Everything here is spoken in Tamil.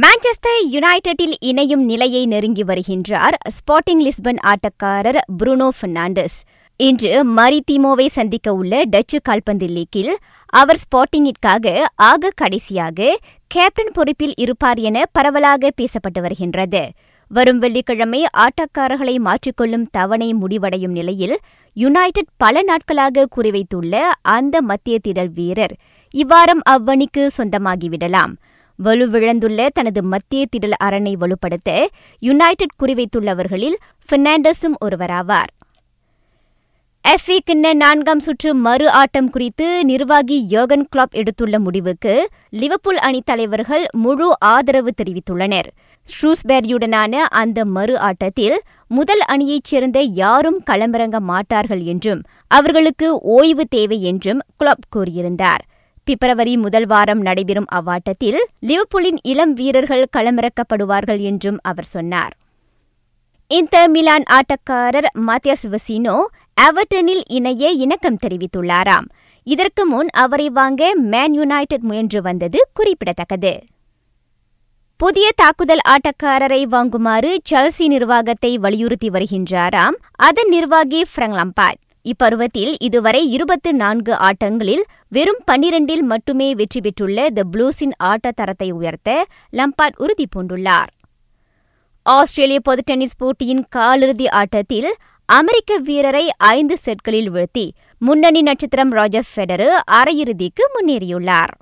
மான்செஸ்டர் யுனைடெட்டில் இணையும் நிலையை நெருங்கி வருகின்றார் ஸ்பாட்டிங் லிஸ்பன் ஆட்டக்காரர் புருனோ பெர்னாண்டஸ் இன்று மரிதீமோவை சந்திக்க உள்ள டச்சு கால்பந்து லீக்கில் அவர் ஸ்பாட்டிங்கிற்காக ஆக கடைசியாக கேப்டன் பொறுப்பில் இருப்பார் என பரவலாக பேசப்பட்டு வருகின்றது. வரும் வெள்ளிக்கிழமை ஆட்டக்காரர்களை மாற்றிக்கொள்ளும் தவணை முடிவடையும் நிலையில் யுனைடெட் பல நாட்களாக குறிவைத்துள்ள அந்த மத்திய திடல் வீரர் இவ்வாரம் அவ்வணிக்கு சொந்தமாகிவிடலாம். வலுவிழந்துள்ள தனது மத்திய திடல் அரணை வலுப்படுத்த யுனைடெட் குறிவைத்துள்ளவர்களில் பெர்னாண்டஸும் ஒருவராவார். எஃப்ஏ கிண்ண நான்காம் சுற்று மறு ஆட்டம் குறித்து நிர்வாகி யோகன் கிளாப் எடுத்துள்ள முடிவுக்கு லிவர்பூல் அணி தலைவர்கள் முழு ஆதரவு தெரிவித்துள்ளனர். ஸ்ரூஸ்பேரியுடனான அந்த மறு ஆட்டத்தில் முதல் அணியைச் சேர்ந்த யாரும் களமிறங்க மாட்டார்கள் என்றும் அவர்களுக்கு ஓய்வு தேவை என்றும் கிளாப் கூறியிருந்தார். பிப்ரவரி முதல் வாரம் நடைபெறும் அவ்வாட்டத்தில் லிவ்புலின் இளம் வீரர்கள் களமிறக்கப்படுவார்கள் என்றும் அவர் சொன்னார். இந்த மிலான் ஆட்டக்காரர் மாத்தியாஸ் வசினோ அவர்டனில் இணைய இணக்கம் தெரிவித்துள்ளாராம். இதற்கு முன் அவரை வாங்க மேன் யுனைடெட் முயன்று வந்தது குறிப்பிடத்தக்கது. புதிய தாக்குதல் ஆட்டக்காரரை வாங்குமாறு செல்சி நிர்வாகத்தை வலியுறுத்தி வருகின்றாராம். அதன் நிர்வாகி ஃப்ரங்க் லம்பாட் இப்பருவத்தில் இதுவரை இருபத்து நான்கு ஆட்டங்களில் வெறும் பன்னிரண்டில் மட்டுமே வெற்றி பெற்றுள்ள த ப்ளூஸின் ஆட்ட தரத்தை உயர்த்த லம்பாட் உறுதி பூண்டுள்ளார் ஆஸ்திரேலிய பொது டென்னிஸ் போட்டியின் காலிறுதி ஆட்டத்தில் அமெரிக்க வீரரை ஐந்து செட்களில் வீழ்த்தி முன்னணி நட்சத்திரம் ராஜர் ஃபெடரு அரையிறுதிக்கு முன்னேறியுள்ளார்.